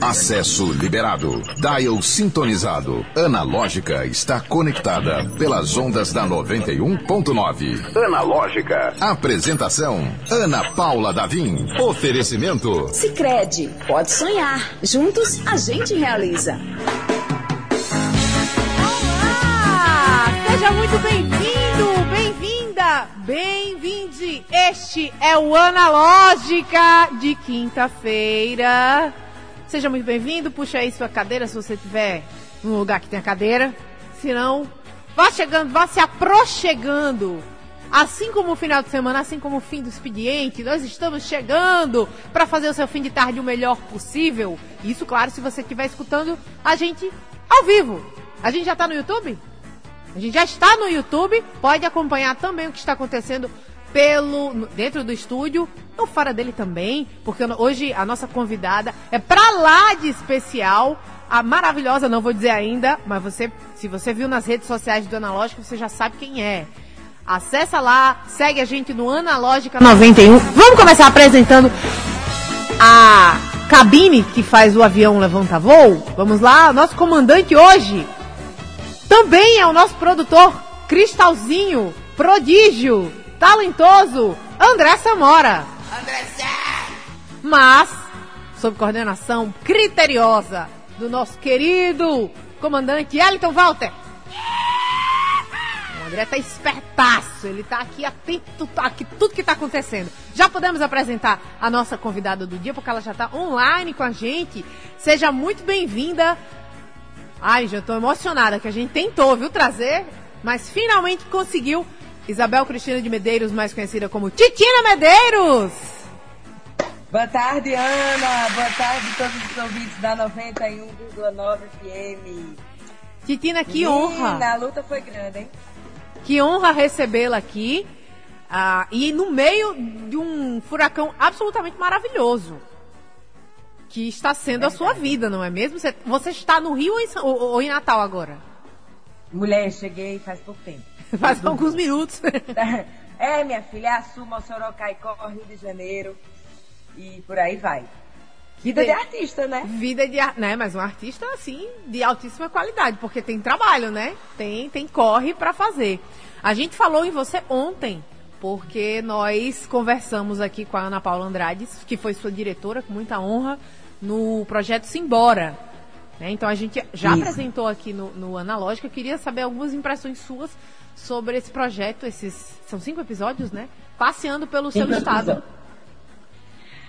Acesso liberado. Dial sintonizado. Analógica está conectada pelas ondas da 91.9. Analógica. Apresentação: Ana Paula Davim. Oferecimento: Sicredi. Pode sonhar. Juntos a gente realiza. Este é o Analógica de quinta-feira. Seja muito bem-vindo. Puxa aí sua cadeira se você estiver num lugar que tem a cadeira. Se não, vá chegando, vá se aproxegando. Assim como o final de semana, assim como o fim do expediente, nós estamos chegando para fazer o seu fim de tarde o melhor possível. Isso, claro, se você estiver escutando a gente ao vivo. A gente já está no YouTube? A gente já está no YouTube, pode acompanhar também o que está acontecendo pelo dentro do estúdio, ou fora dele também, porque hoje a nossa convidada é pra lá de especial, a maravilhosa, não vou dizer ainda, mas você, se você viu nas redes sociais do Analógica, você já sabe quem é. Acessa lá, segue a gente no Analógica 91. Vamos começar apresentando a cabine que faz o avião levantar voo. Vamos lá, nosso comandante hoje também é o nosso produtor Cristalzinho, prodígio, talentoso, André Samora. André Mas, sob coordenação criteriosa do nosso querido comandante Elton Walter. O André tá espertaço, ele tá aqui atento a tudo que tá acontecendo. Já podemos apresentar a nossa convidada do dia, porque ela já tá online com a gente. Seja muito bem-vinda. Ai, já tô emocionada, que a gente tentou, viu, trazer, mas finalmente conseguiu Isabel Cristina de Medeiros, mais conhecida como Titina Medeiros. Boa tarde, Ana. Boa tarde a todos os ouvintes da 91,9 FM. Titina, que Menina, honra. A luta foi grande, hein? Que honra recebê-la aqui. Ah, e no meio de um furacão absolutamente maravilhoso. Que está sendo a sua vida, não é mesmo? Você, você está no Rio ou em, ou- ou em Natal agora? Mulher, cheguei faz pouco tempo. Faz alguns minutos. É, minha filha, assuma o Sorocaicó, Rio de Janeiro. E por aí vai. Vida de bem. artista, né? Vida de né, mas um artista assim de altíssima qualidade, porque tem trabalho, né? Tem tem corre pra fazer. A gente falou em você ontem, porque nós conversamos aqui com a Ana Paula Andrade, que foi sua diretora com muita honra no projeto Simbora. né? Então a gente já Isso. apresentou aqui no, no Analógica. Eu queria saber algumas impressões suas sobre esse projeto. Esses são cinco episódios, né? Passeando pelo seu Cinco estado. episódios.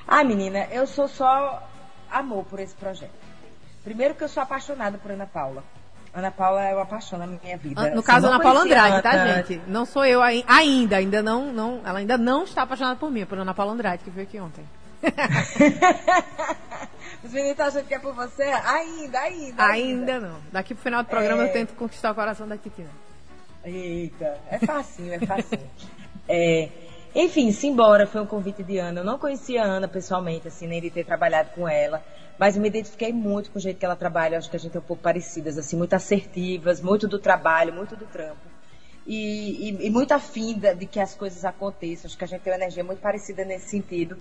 Ah, menina, eu sou só amor por esse projeto. Primeiro que eu sou apaixonada por Ana Paula. Ana Paula é uma paixão na minha vida. Ah, No Assim, caso, Ana Paula Andrade, tá, Ana- gente? Não sou eu ai- ainda, ainda não, não, ela ainda não está apaixonada por mim, é por Ana Paula Andrade, que veio aqui ontem. Os meninos estão achando que é por você? Ainda, ainda. Ainda não. Daqui pro final do programa É. eu tento conquistar o coração da Titina. Eita, é facinho, é facinho. É, enfim, Simbora foi um convite de Ana. Eu não conhecia a Ana pessoalmente, assim, nem de ter trabalhado com ela. Mas eu me identifiquei muito com o jeito que ela trabalha. Eu acho que a gente é um pouco parecidas, assim, muito assertivas, muito do trabalho, muito do trampo. E, e, e muito afim de que as coisas aconteçam. Acho que a gente tem uma energia muito parecida nesse sentido.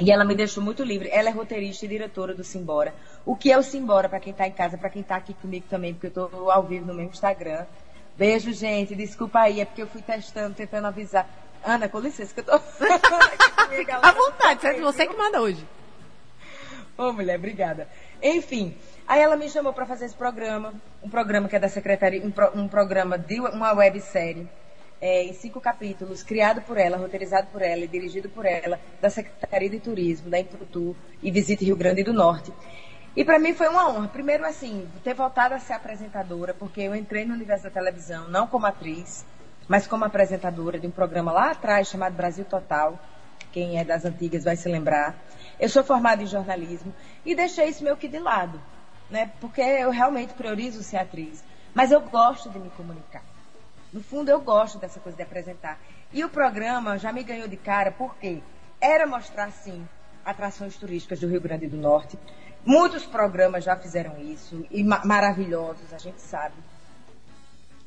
E ela me deixou muito livre. Ela é roteirista e diretora do Simbora. O que é o Simbora, para quem tá em casa, para quem tá aqui comigo também, porque eu tô ao vivo no meu Instagram. Beijo, gente. Desculpa aí, é porque eu fui testando, tentando avisar. Ana, com licença, que eu tô. À vontade, certo? Você que manda hoje. Ô, mulher, obrigada. Enfim, aí ela me chamou para fazer esse programa, um programa que é da secretaria, um, pro- um programa de uma websérie, é, em cinco capítulos, criado por ela, roteirizado por ela e dirigido por ela, da Secretaria de Turismo, da Imputu e Visite Rio Grande do Norte. E para mim foi uma honra. Primeiro, assim, ter voltado a ser apresentadora, porque eu entrei no universo da televisão, não como atriz, mas como apresentadora de um programa lá atrás chamado Brasil Total. Quem é das antigas vai se lembrar. Eu sou formada em jornalismo e deixei isso meio que de lado, né? Porque eu realmente priorizo ser atriz. Mas eu gosto de me comunicar. No fundo, eu gosto dessa coisa de apresentar. E o programa já me ganhou de cara, porque era mostrar, sim, atrações turísticas do Rio Grande do Norte. Muitos programas já fizeram isso, e ma- maravilhosos, a gente sabe.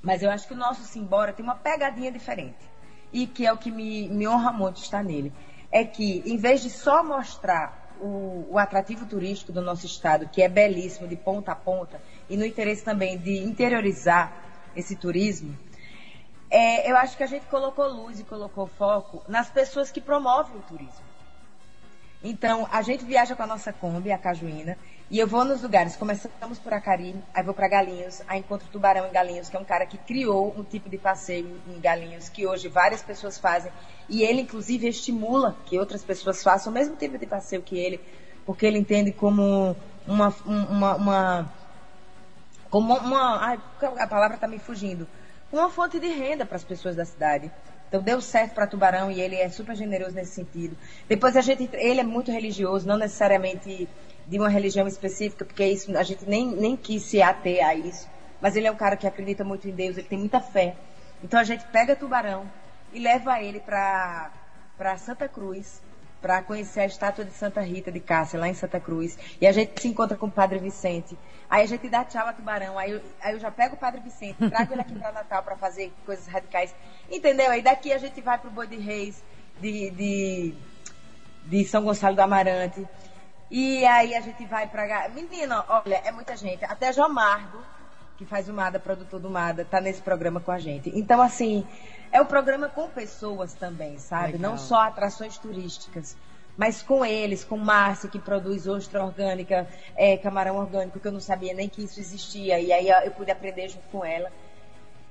Mas eu acho que o nosso Simbora tem uma pegadinha diferente. E que é o que me, me honra muito estar nele. É que, em vez de só mostrar o, o, atrativo turístico do nosso estado, que é belíssimo de ponta a ponta, e no interesse também de interiorizar esse turismo, é, eu acho que a gente colocou luz e colocou foco nas pessoas que promovem o turismo. Então, a gente viaja com a nossa Kombi, a Cajuína, e eu vou nos lugares, começamos por Acari, aí vou para Galinhos, aí encontro Tubarão em Galinhos, que é um cara que criou um tipo de passeio em Galinhos, que hoje várias pessoas fazem, e ele inclusive estimula que outras pessoas façam o mesmo tipo de passeio que ele, porque ele entende como uma, uma, uma como uma, ai, a palavra? Está me fugindo, uma fonte de renda para as pessoas da cidade. Então deu certo para Tubarão e ele é super generoso nesse sentido. Depois a gente, ele é muito religioso, não necessariamente de uma religião específica, porque isso a gente nem, nem quis se ater a isso. Mas ele é um cara que acredita muito em Deus, ele tem muita fé. Então a gente pega Tubarão e leva ele para Santa Cruz, para conhecer a estátua de Santa Rita de Cássia, lá em Santa Cruz. E a gente se encontra com o Padre Vicente. Aí a gente dá tchau a Tubarão. Aí eu, aí eu já pego o Padre Vicente, trago ele aqui para Natal para fazer coisas radicais. Entendeu? Aí daqui a gente vai para o Boi de Reis de, de, de São Gonçalo do Amarante. E aí a gente vai pra. Menina, olha, é muita gente. Até Jomardo, que faz o Mada, produtor do Mada, tá nesse programa com a gente. Então, assim, é um programa com pessoas também, sabe? Legal. Não só atrações turísticas. Mas com eles, com Márcia, que produz ostra orgânica, é, camarão orgânico, que eu não sabia nem que isso existia. E aí eu pude aprender junto com ela.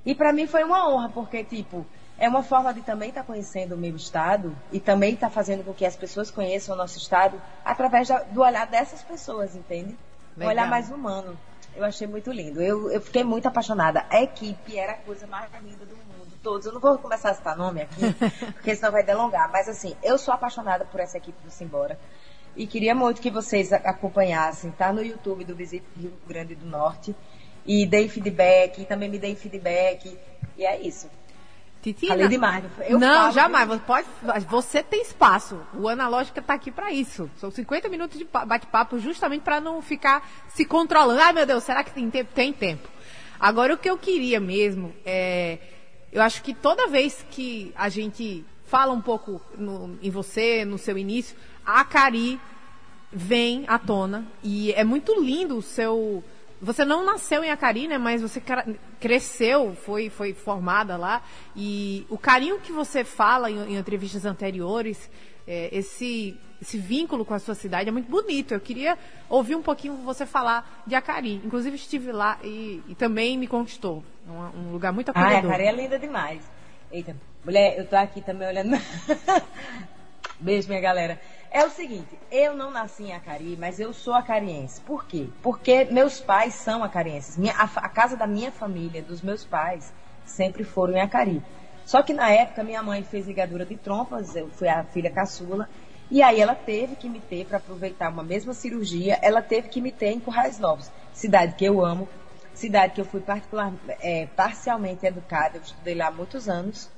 E para mim foi uma honra, porque, tipo, é uma forma de também estar tá conhecendo o meu estado e também estar tá fazendo com que as pessoas conheçam o nosso estado através da, do olhar dessas pessoas, entende? Legal. Um olhar mais humano. Eu achei muito lindo. Eu, eu fiquei muito apaixonada. A equipe era a coisa mais linda do mundo. Todos. Eu não vou começar a citar nome aqui, porque senão vai delongar. Mas assim, eu sou apaixonada por essa equipe do Simbora. E queria muito que vocês acompanhassem. Tá no YouTube do Visite Rio Grande do Norte. E deem feedback, e também me deem feedback. E é isso. Titina. Falei demais. Eu não, jamais. Você, pode, você tem espaço. O Analógica está aqui para isso. São 50 minutos de bate-papo justamente para não ficar se controlando. Ai, meu Deus, será que tem tempo? Tem tempo. Agora, o que eu queria mesmo é. Eu acho que toda vez que a gente fala um pouco no, em você, no seu início, a Cari vem à tona. E é muito lindo o seu você não nasceu em Acari, né? Mas você cresceu, foi, foi formada lá. E o carinho que você fala em, em entrevistas anteriores, é, esse, esse vínculo com a sua cidade é muito bonito. Eu queria ouvir um pouquinho você falar de Acari. Inclusive estive lá e, e também me conquistou. Um, um lugar muito acolhedor. Ah, Acari é linda demais. Eita, mulher, eu tô aqui também olhando. Beijo, minha galera. É o seguinte, eu não nasci em Acari, mas eu sou acariense. Por quê? Porque meus pais são acarienses. Minha, a, a, casa da minha família, dos meus pais, sempre foram em Acari. Só que na época minha mãe fez ligadura de trompas, eu fui a filha caçula, e aí ela teve que me ter, para aproveitar uma mesma cirurgia, ela teve que me ter em Currais Novos, cidade que eu amo, cidade que eu fui particular, é, parcialmente educada, eu estudei lá há muitos anos.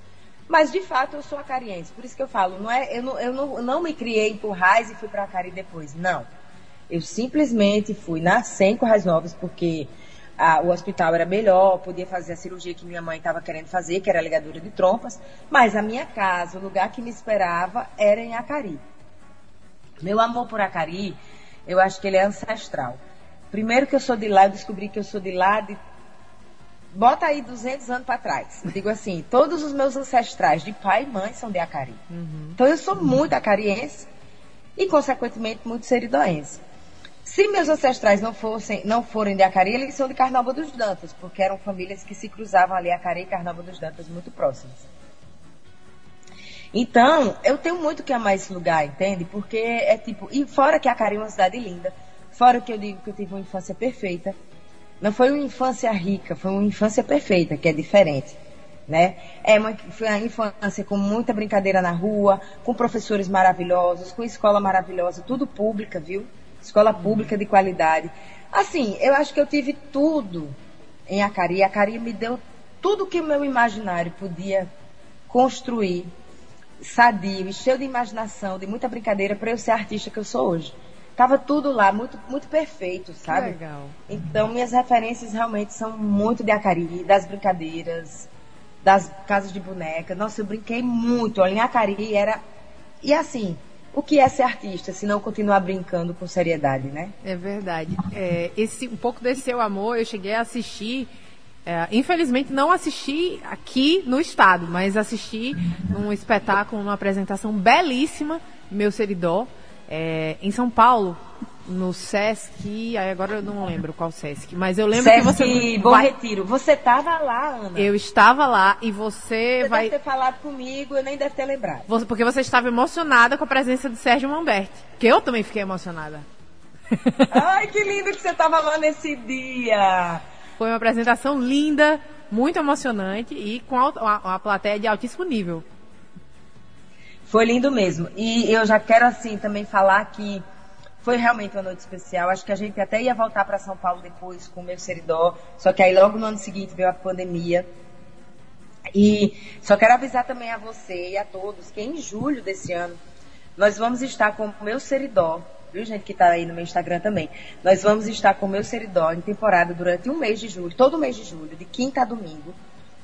Mas de fato eu sou acariense, por isso que eu falo, não é, eu não, eu não, não me criei em Currais e fui para Acari depois, não. Eu simplesmente fui nascer em Currais Novos porque o hospital era melhor, podia fazer a cirurgia que minha mãe estava querendo fazer, que era a ligadura de trompas, mas a minha casa, o lugar que me esperava era em Acari. Meu amor por Acari, eu acho que ele é ancestral. Primeiro que eu sou de lá, eu descobri que eu sou de lá de bota aí 200 anos para trás. Digo assim, todos os meus ancestrais de pai e mãe são de Acari. Uhum. Então eu sou muito acariense e, consequentemente, muito seridoense. Se meus ancestrais não, fossem, não forem de Acari, eles são de Carnaval dos Dantas, porque eram famílias que se cruzavam ali, Acari e Carnaval dos Dantas, muito próximas. Então, eu tenho muito que amar esse lugar, entende? Porque é tipo, e fora que Acari é uma cidade linda, fora que eu digo que eu tive uma infância perfeita, não foi uma infância rica, foi uma infância perfeita, que é diferente. Né? É uma, foi uma infância com muita brincadeira na rua, com professores maravilhosos, com escola maravilhosa, tudo pública, viu? Escola pública de qualidade. Assim, eu acho que eu tive tudo em Acari. Acari me deu tudo que o meu imaginário podia construir, sadio e cheio de imaginação, de muita brincadeira, para eu ser a artista que eu sou hoje. Tava tudo lá, muito, muito perfeito, sabe? Que legal. Então, minhas referências realmente são muito de Acari, das brincadeiras, das casas de boneca. Nossa, eu brinquei muito. Olha, em Acari era. E assim, o que é ser artista, se não continuar brincando com seriedade, né? É verdade. É, esse, um pouco desse seu amor, eu cheguei a assistir. É, infelizmente não assisti aqui no estado, mas assisti um espetáculo, uma apresentação belíssima, meu seridó, é, em São Paulo, no Sesc, agora eu não lembro qual Sesc, mas eu lembro Sesc que você Bom vai... Retiro. Você estava lá, Ana? Eu estava lá e você, você vai deve ter falado comigo, eu nem deve ter lembrado. Você, porque você estava emocionada com a presença de Sérgio Mamberti, que eu também fiquei emocionada. Ai, que lindo que você estava lá nesse dia. Foi uma apresentação linda, muito emocionante e com uma plateia de altíssimo nível. Foi lindo mesmo. E eu já quero assim também falar que foi realmente uma noite especial. Acho que a gente até ia voltar para São Paulo depois com o meu seridó, só que aí logo no ano seguinte veio a pandemia. E só quero avisar também a você e a todos que em julho desse ano nós vamos estar com o meu seridó, viu gente que está aí no meu Instagram também. Nós vamos estar com o meu seridó em temporada durante um mês de julho, todo mês de julho, de quinta a domingo,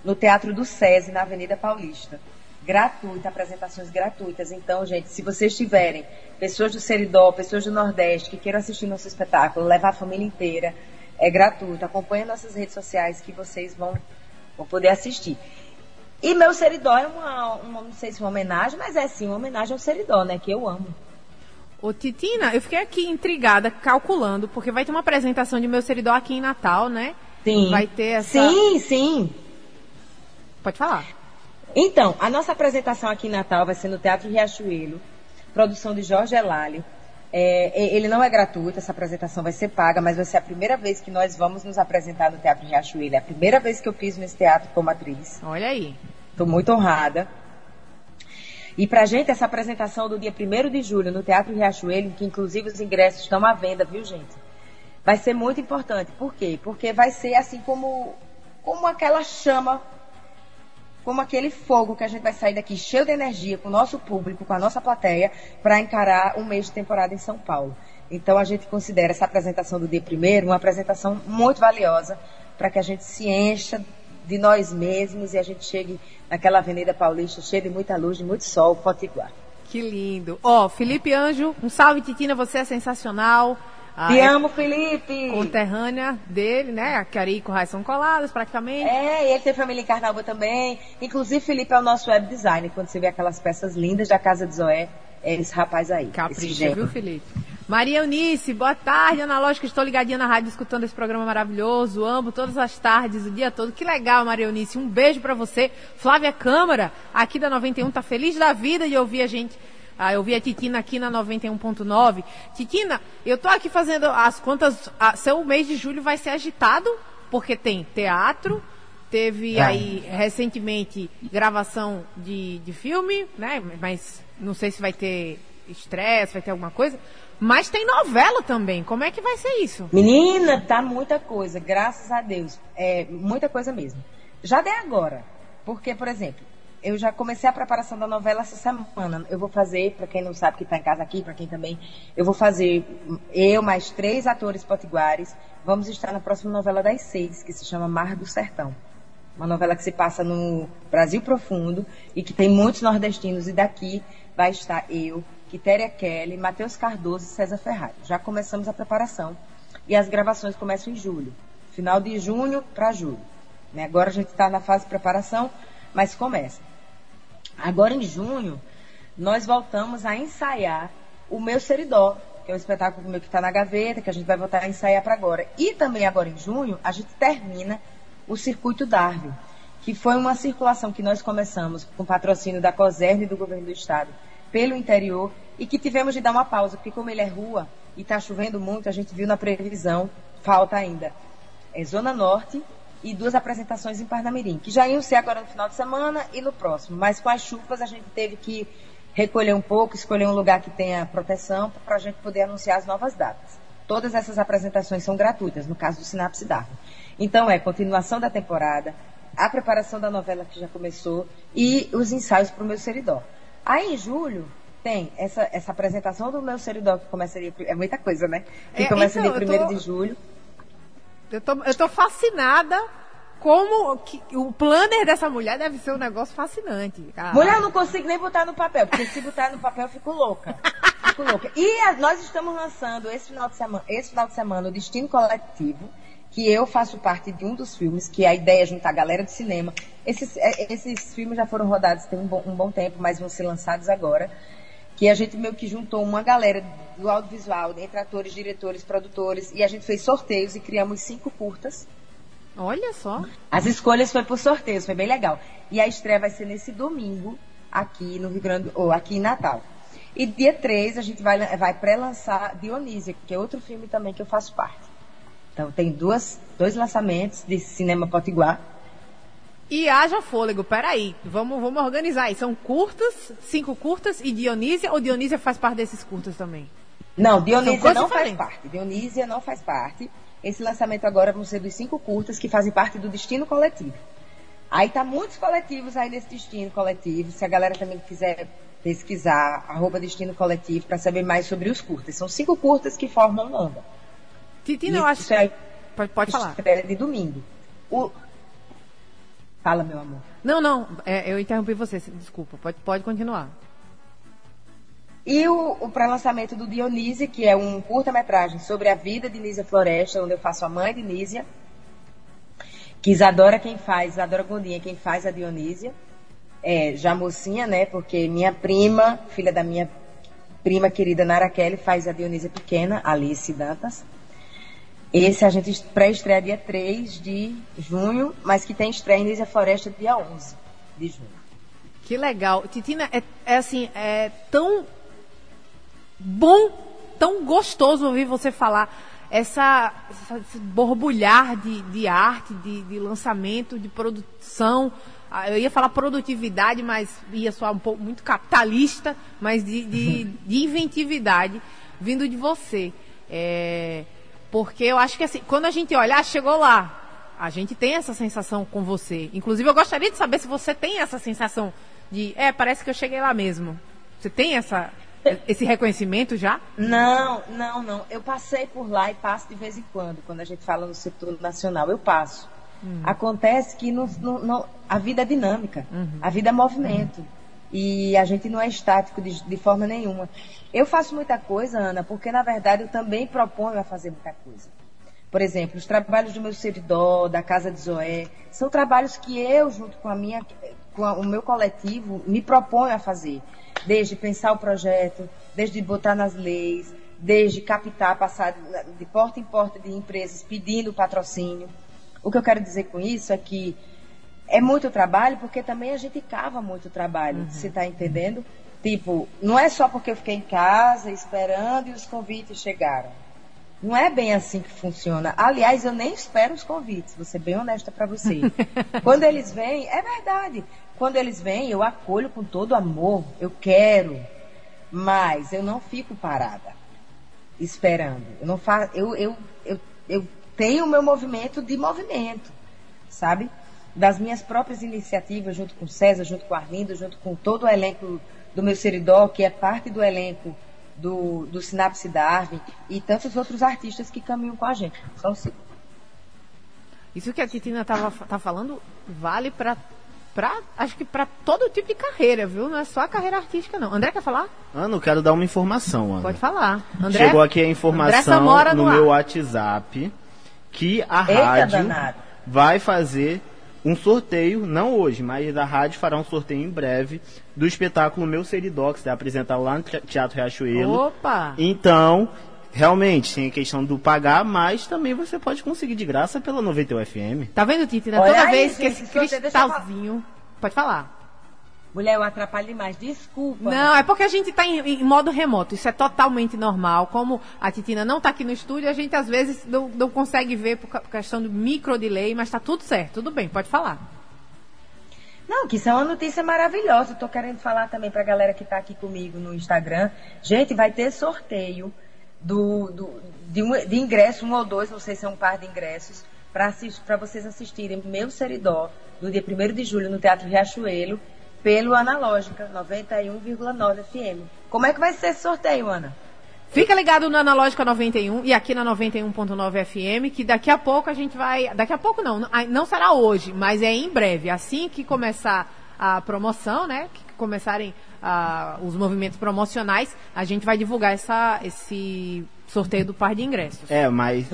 no Teatro do SESI, na Avenida Paulista gratuita, apresentações gratuitas. Então, gente, se vocês tiverem pessoas do Seridó, pessoas do Nordeste que queiram assistir nosso espetáculo, levar a família inteira, é gratuito. Acompanhe nossas redes sociais que vocês vão, vão poder assistir. E meu Seridó é uma, uma, não sei se uma homenagem, mas é sim uma homenagem ao Seridó, né? Que eu amo. Ô, Titina, eu fiquei aqui intrigada, calculando, porque vai ter uma apresentação de meu Seridó aqui em Natal, né? Sim. Vai ter essa. Sim, sim. Pode falar. Então, a nossa apresentação aqui em Natal vai ser no Teatro Riachuelo, produção de Jorge Elálio. É, ele não é gratuito, essa apresentação vai ser paga, mas vai ser a primeira vez que nós vamos nos apresentar no Teatro Riachuelo. É a primeira vez que eu fiz nesse teatro como atriz. Olha aí. Estou muito honrada. E pra gente, essa apresentação do dia 1 de julho no Teatro Riachuelo, que inclusive os ingressos estão à venda, viu, gente? Vai ser muito importante. Por quê? Porque vai ser assim como, como aquela chama como aquele fogo que a gente vai sair daqui cheio de energia com o nosso público, com a nossa plateia, para encarar um mês de temporada em São Paulo. Então a gente considera essa apresentação do dia primeiro uma apresentação muito valiosa para que a gente se encha de nós mesmos e a gente chegue naquela Avenida Paulista cheia de muita luz, de muito sol, Potiguar. Que lindo. Ó, oh, Felipe Anjo, um salve, Titina, você é sensacional. Ah, Te é amo, Felipe! Conterrânea dele, né? A Cari e o Rai são coladas praticamente. É, e ele tem família em Carnaúba também. Inclusive, Felipe é o nosso web designer. Quando você vê aquelas peças lindas da Casa de Zoé, é esse rapaz aí. Capricha, viu, Felipe? Maria Eunice, boa tarde, analógica. Estou ligadinha na rádio escutando esse programa maravilhoso. Amo todas as tardes, o dia todo. Que legal, Maria Eunice. Um beijo para você. Flávia Câmara, aqui da 91, tá feliz da vida de ouvir a gente ah, eu vi a Titina aqui na 91.9. Titina, eu tô aqui fazendo as contas. Ah, seu mês de julho vai ser agitado, porque tem teatro, teve é. aí recentemente gravação de, de filme, né? Mas não sei se vai ter estresse, vai ter alguma coisa. Mas tem novela também. Como é que vai ser isso? Menina, tá muita coisa, graças a Deus. É muita coisa mesmo. Já de agora. Porque, por exemplo, eu já comecei a preparação da novela essa semana. Eu vou fazer, para quem não sabe que está em casa aqui, para quem também, eu vou fazer eu mais três atores potiguares. Vamos estar na próxima novela das seis, que se chama Mar do Sertão. Uma novela que se passa no Brasil Profundo e que tem muitos nordestinos. E daqui vai estar eu, Quitéria Kelly, Matheus Cardoso e César Ferrari. Já começamos a preparação. E as gravações começam em julho. Final de junho para julho. Né? Agora a gente está na fase de preparação, mas começa. Agora em junho, nós voltamos a ensaiar o meu Seridó, que é um espetáculo meu que está na gaveta, que a gente vai voltar a ensaiar para agora. E também agora em junho, a gente termina o Circuito Darwin, que foi uma circulação que nós começamos com patrocínio da COSERN e do Governo do Estado pelo interior e que tivemos de dar uma pausa, porque como ele é rua e está chovendo muito, a gente viu na previsão, falta ainda. É Zona Norte e duas apresentações em Parnamirim, que já iam ser agora no final de semana e no próximo. Mas com as chuvas a gente teve que recolher um pouco, escolher um lugar que tenha proteção para a gente poder anunciar as novas datas. Todas essas apresentações são gratuitas, no caso do Sinapse Darwin. Então é continuação da temporada, a preparação da novela que já começou e os ensaios para o meu seridó. Aí em julho tem essa, essa apresentação do meu seridó que começaria é muita coisa, né? Que é, começa então, dia 1 tô... de julho. Eu tô, eu tô fascinada como que, o planner dessa mulher deve ser um negócio fascinante. Cara. Mulher, eu não consigo nem botar no papel, porque se botar no papel eu fico louca. Fico louca. E a, nós estamos lançando esse final de semana, esse final de semana o Destino Coletivo, que eu faço parte de um dos filmes, que a ideia é juntar a galera de cinema. Esses, é, esses filmes já foram rodados tem um bom, um bom tempo, mas vão ser lançados agora. Que a gente meio que juntou uma galera do audiovisual, entre atores, diretores, produtores, e a gente fez sorteios e criamos cinco curtas Olha só. As escolhas foi por sorteio, foi bem legal. E a estreia vai ser nesse domingo, aqui no Rio Grande, ou aqui em Natal. E dia 3 a gente vai, vai pré-lançar Dionísia, que é outro filme também que eu faço parte. Então tem duas, dois lançamentos de cinema potiguar. E haja fôlego, peraí, vamos, vamos organizar aí. São curtas, cinco curtas e Dionísia, ou Dionísia faz parte desses curtas também? Não, Dionísia não faz parte. Dionísia não faz parte. Esse lançamento agora vão ser dos cinco curtas que fazem parte do Destino Coletivo. Aí tá muitos coletivos aí nesse Destino Coletivo. Se a galera também quiser pesquisar, arroba Destino Coletivo, para saber mais sobre os curtas. São cinco curtas que formam um onda. Titina, eu acho... É, pode, pode falar. de domingo. O... Fala, meu amor. Não, não, é, eu interrompi você, desculpa. Pode, pode continuar. E o, o pré-lançamento do Dionísia, que é um curta-metragem sobre a vida de Nísia Floresta, onde eu faço a mãe de Nísia. Que Isadora quem faz, Isadora Gondinha quem faz a Dionísia. É, já mocinha, né? Porque minha prima, filha da minha prima querida Nara Kelly, faz a Dionísia pequena, Alice Dantas. Esse a gente pré-estreia dia 3 de junho, mas que tem estreia em Nísia Floresta dia 11 de junho. Que legal. Titina, é, é assim, é tão bom, tão gostoso ouvir você falar essa, essa esse borbulhar de, de arte, de, de lançamento, de produção. Ah, eu ia falar produtividade, mas ia soar um pouco muito capitalista, mas de, de, de inventividade vindo de você. É, porque eu acho que assim, quando a gente olhar, ah, chegou lá. A gente tem essa sensação com você. Inclusive, eu gostaria de saber se você tem essa sensação de, é, parece que eu cheguei lá mesmo. Você tem essa, esse reconhecimento já? Não, não, não. Eu passei por lá e passo de vez em quando, quando a gente fala no setor nacional, eu passo. Hum. Acontece que no, no, no, a vida é dinâmica, uhum. a vida é movimento. Uhum. E a gente não é estático de, de, forma nenhuma. Eu faço muita coisa, Ana, porque na verdade eu também proponho a fazer muita coisa. Por exemplo, os trabalhos do meu servidor, da Casa de Zoé, são trabalhos que eu, junto com a minha, com a, o meu coletivo, me proponho a fazer desde pensar o projeto, desde botar nas leis, desde captar, passar de porta em porta de empresas pedindo patrocínio. O que eu quero dizer com isso é que é muito trabalho, porque também a gente cava muito trabalho, uhum. você está entendendo? Tipo, não é só porque eu fiquei em casa esperando e os convites chegaram. Não é bem assim que funciona. Aliás, eu nem espero os convites, vou ser bem honesta para você. Quando eles vêm, é verdade. Quando eles vêm, eu acolho com todo amor, eu quero, mas eu não fico parada esperando. Eu não faço, eu, eu, eu, eu tenho o meu movimento de movimento, sabe? Das minhas próprias iniciativas, junto com César, junto com Arlindo, junto com todo o elenco do meu Seridó, que é parte do elenco do, do Sinapse Darwin, e tantos outros artistas que caminham com a gente. São cinco. Isso que a Titina estava tá falando vale para pra, acho que para todo tipo de carreira, viu? Não é só a carreira artística, não. André quer falar? Ana, eu quero dar uma informação, Ana. Pode falar. André, Chegou aqui a informação no, no meu WhatsApp que a Eita rádio danado. vai fazer um sorteio, não hoje, mas a rádio fará um sorteio em breve do espetáculo Meu Seridox, vai apresentar lá no Teatro Riachuelo. Opa! Então, realmente tem a questão do pagar, mas também você pode conseguir de graça pela 91 FM. Tá vendo, Titi? Toda aí, vez que esse cristalzinho. Pode falar. Mulher, eu atrapalho demais, desculpa. Não, é porque a gente está em, em, modo remoto, isso é totalmente normal. Como a Titina não está aqui no estúdio, a gente às vezes não, não consegue ver por questão do micro delay, mas está tudo certo, tudo bem, pode falar. Não, que isso é uma notícia maravilhosa. Estou querendo falar também para a galera que está aqui comigo no Instagram. Gente, vai ter sorteio do, do, de, um, de ingresso, um ou dois, não sei se é um par de ingressos, para vocês assistirem Meu Seridó, no dia 1 de julho, no Teatro Riachuelo, pelo Analógica 91,9 FM. Como é que vai ser esse sorteio, Ana? Fica ligado no Analógica 91 e aqui na 91.9 FM, que daqui a pouco a gente vai. Daqui a pouco não, não será hoje, mas é em breve. Assim que começar a promoção, né? Que começarem uh, os movimentos promocionais, a gente vai divulgar essa, esse sorteio do par de ingressos. É, mas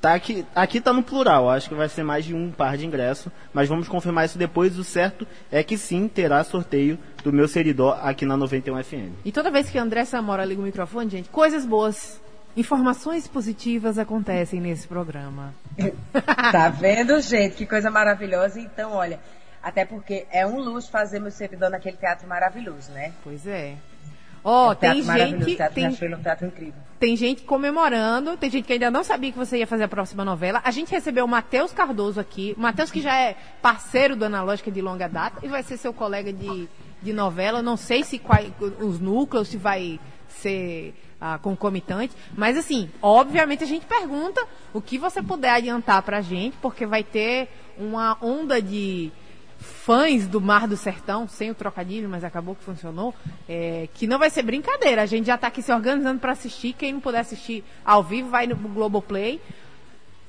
tá aqui, aqui tá no plural, acho que vai ser mais de um par de ingressos, mas vamos confirmar isso depois. O certo é que sim, terá sorteio do meu seridó aqui na 91 FM. E toda vez que André Samora liga o microfone, gente, coisas boas, informações positivas acontecem nesse programa. tá vendo, gente? Que coisa maravilhosa. Então, olha, até porque é um luxo fazer meu servidor naquele teatro maravilhoso, né? Pois é. Ó, oh, é tem gente. Tem, um teatro incrível. tem gente comemorando, tem gente que ainda não sabia que você ia fazer a próxima novela. A gente recebeu o Matheus Cardoso aqui. O Matheus, que já é parceiro do Analógica de longa data e vai ser seu colega de, de novela. Não sei se qual, os núcleos, se vai ser ah, concomitante. Mas, assim, obviamente a gente pergunta o que você puder adiantar pra gente, porque vai ter uma onda de fãs do Mar do Sertão, sem o trocadilho, mas acabou que funcionou, é, que não vai ser brincadeira. A gente já está aqui se organizando para assistir. Quem não puder assistir ao vivo, vai no Globoplay.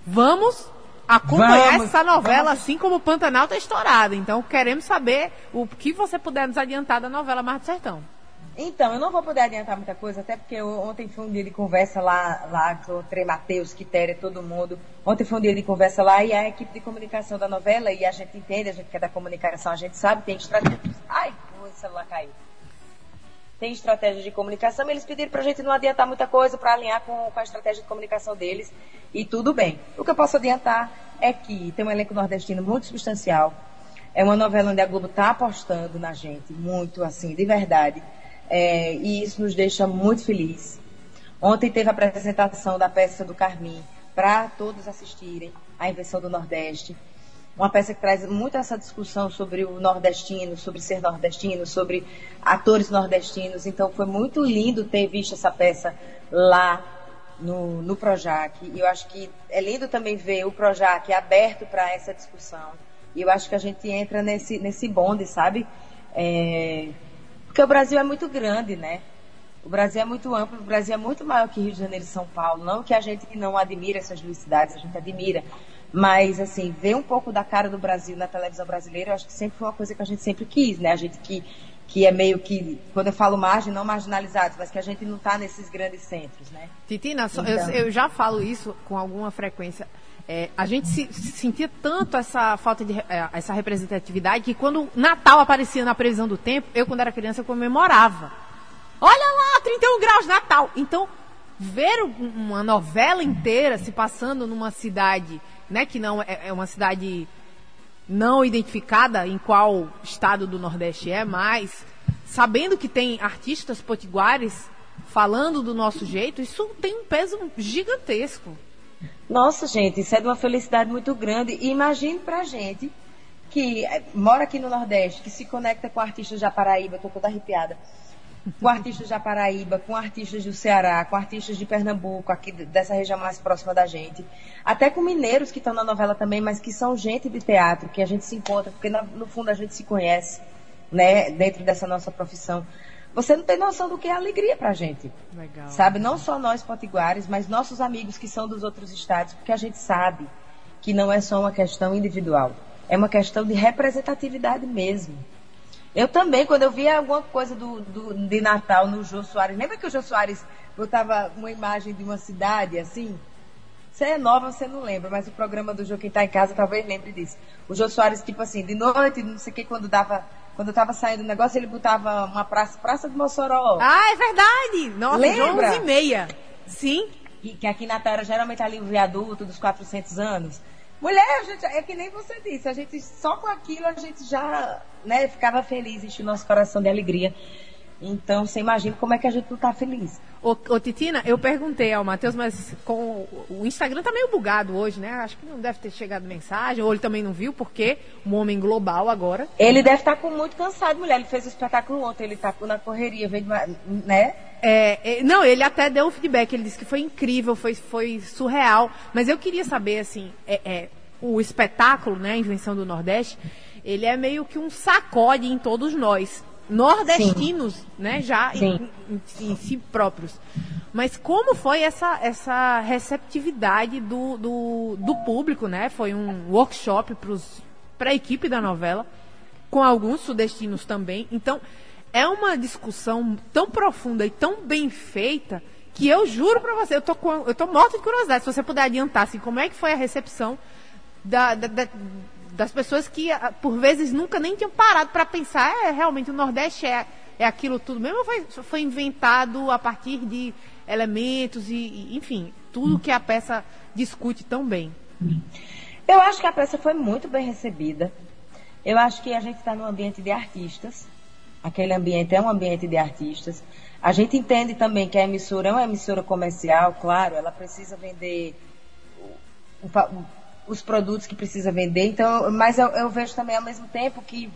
Vamos acompanhar vamos, essa novela, vamos. assim como o Pantanal está estourado. Então, queremos saber o que você puder nos adiantar da novela Mar do Sertão. Então, eu não vou poder adiantar muita coisa, até porque ontem foi um dia de conversa lá, lá com o Trey Matheus, Quitéria, todo mundo. Ontem foi um dia de conversa lá e a equipe de comunicação da novela, e a gente entende, a gente que é da comunicação, a gente sabe, tem estratégia. Ai, o celular caiu. Tem estratégia de comunicação, eles pediram pra gente não adiantar muita coisa para alinhar com, com a estratégia de comunicação deles, e tudo bem. O que eu posso adiantar é que tem um elenco nordestino muito substancial. É uma novela onde a Globo está apostando na gente, muito assim, de verdade é, e isso nos deixa muito felizes. Ontem teve a apresentação da peça do Carmim para todos assistirem, A Invenção do Nordeste. Uma peça que traz muito essa discussão sobre o nordestino, sobre ser nordestino, sobre atores nordestinos. Então foi muito lindo ter visto essa peça lá no, no Projac. E eu acho que é lindo também ver o Projac aberto para essa discussão. E eu acho que a gente entra nesse, nesse bonde, sabe? É, porque o Brasil é muito grande, né? O Brasil é muito amplo, o Brasil é muito maior que Rio de Janeiro e São Paulo. Não que a gente não admira essas duas cidades, a gente admira. Mas, assim, ver um pouco da cara do Brasil na televisão brasileira, eu acho que sempre foi uma coisa que a gente sempre quis, né? A gente que, que é meio que, quando eu falo margem, não marginalizados, mas que a gente não está nesses grandes centros, né? Titina, então... eu, eu já falo isso com alguma frequência. É, a gente se, se, sentia tanto essa falta de é, essa representatividade que quando Natal aparecia na previsão do tempo, eu quando era criança comemorava. Olha lá, 31 graus Natal. Então, ver uma novela inteira se passando numa cidade, né, que não é, é uma cidade não identificada em qual estado do Nordeste é, mas sabendo que tem artistas potiguares falando do nosso jeito, isso tem um peso gigantesco. Nossa, gente, isso é de uma felicidade muito grande. E imagine pra gente que eh, mora aqui no Nordeste, que se conecta com artistas da Paraíba, tô toda arrepiada. Com artistas da Paraíba, com artistas do Ceará, com artistas de Pernambuco, aqui dessa região mais próxima da gente. Até com mineiros que estão na novela também, mas que são gente de teatro, que a gente se encontra, porque no fundo a gente se conhece, né, dentro dessa nossa profissão. Você não tem noção do que é alegria pra gente. Legal. Sabe? Não só nós potiguares, mas nossos amigos que são dos outros estados, porque a gente sabe que não é só uma questão individual. É uma questão de representatividade mesmo. Eu também, quando eu via alguma coisa do, do, de Natal no Jô Soares, lembra que o Jô Soares botava uma imagem de uma cidade assim? Você é nova, você não lembra, mas o programa do Jô Quem Tá em Casa talvez lembre disso. O Jô Soares, tipo assim, de noite, não sei o que, quando dava quando eu tava saindo do negócio, ele botava uma praça, Praça de Mossoró. Ah, é verdade! Nossa, Lembra? 11 e meia. Sim. E, que aqui na Terra geralmente ali o viaduto dos 400 anos. Mulher, gente, é que nem você disse, a gente só com aquilo a gente já né, ficava feliz, enche o nosso coração de alegria. Então, você imagina como é que a gente não está feliz. Ô, ô, Titina, eu perguntei ao Matheus, mas com o Instagram tá meio bugado hoje, né? Acho que não deve ter chegado mensagem, ou ele também não viu, porque um homem global agora. Ele deve estar tá com muito cansado, mulher. Ele fez o espetáculo ontem, ele está na correria, veio, né? É, é, não, ele até deu um feedback, ele disse que foi incrível, foi, foi surreal. Mas eu queria saber, assim, é, é o espetáculo, né, a Invenção do Nordeste, ele é meio que um sacode em todos nós nordestinos, Sim. né, já em, em, em, si próprios. Mas como foi essa, essa receptividade do, do, do público, né? Foi um workshop para a equipe da novela, com alguns sudestinos também. Então, é uma discussão tão profunda e tão bem feita que eu juro para você, eu tô, com, eu tô morta de curiosidade. Se você puder adiantar, assim, como é que foi a recepção da, da, da, das pessoas que, ah, por vezes, nunca nem tinham parado para pensar, é, realmente, o Nordeste é, é aquilo tudo mesmo, foi, foi inventado a partir de elementos e, e, enfim, tudo que a peça discute tão bem. Eu acho que a peça foi muito bem recebida. Eu acho que a gente está num ambiente de artistas. Aquele ambiente é um ambiente de artistas. A gente entende também que a emissora é uma emissora comercial, claro, ela precisa vender os produtos que precisa vender. Então, mas eu, eu vejo também ao mesmo tempo que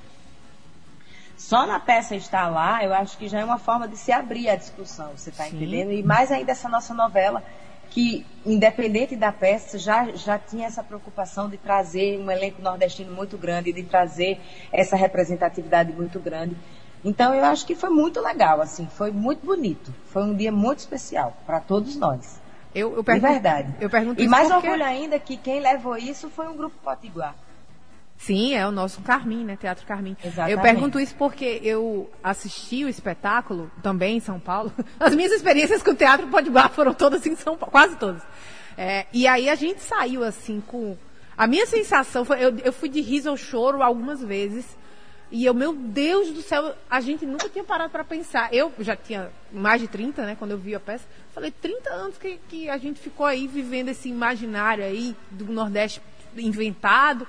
só na peça estar lá, eu acho que já é uma forma de se abrir a discussão, você está entendendo? E mais ainda essa nossa novela, que, independente da peça, já, já tinha essa preocupação de trazer um elenco nordestino muito grande, de trazer essa representatividade muito grande. Então, eu acho que foi muito legal, assim, foi muito bonito. Foi um dia muito especial para todos nós. Eu, eu pergunto, de verdade. Eu pergunto e mais porque... orgulho ainda que quem levou isso foi um grupo Potiguar. Sim, é o nosso Carmim, né? Teatro Carmim. Exatamente. Eu pergunto isso porque eu assisti o espetáculo também em São Paulo. As minhas experiências com o Teatro Potiguar foram todas em São Paulo, quase todas. É, e aí a gente saiu assim com. A minha sensação foi. Eu, eu fui de riso ao choro algumas vezes. E eu, meu Deus do céu, a gente nunca tinha parado para pensar. Eu já tinha mais de 30, né, quando eu vi a peça. Falei, 30 anos que, que a gente ficou aí vivendo esse imaginário aí do Nordeste inventado.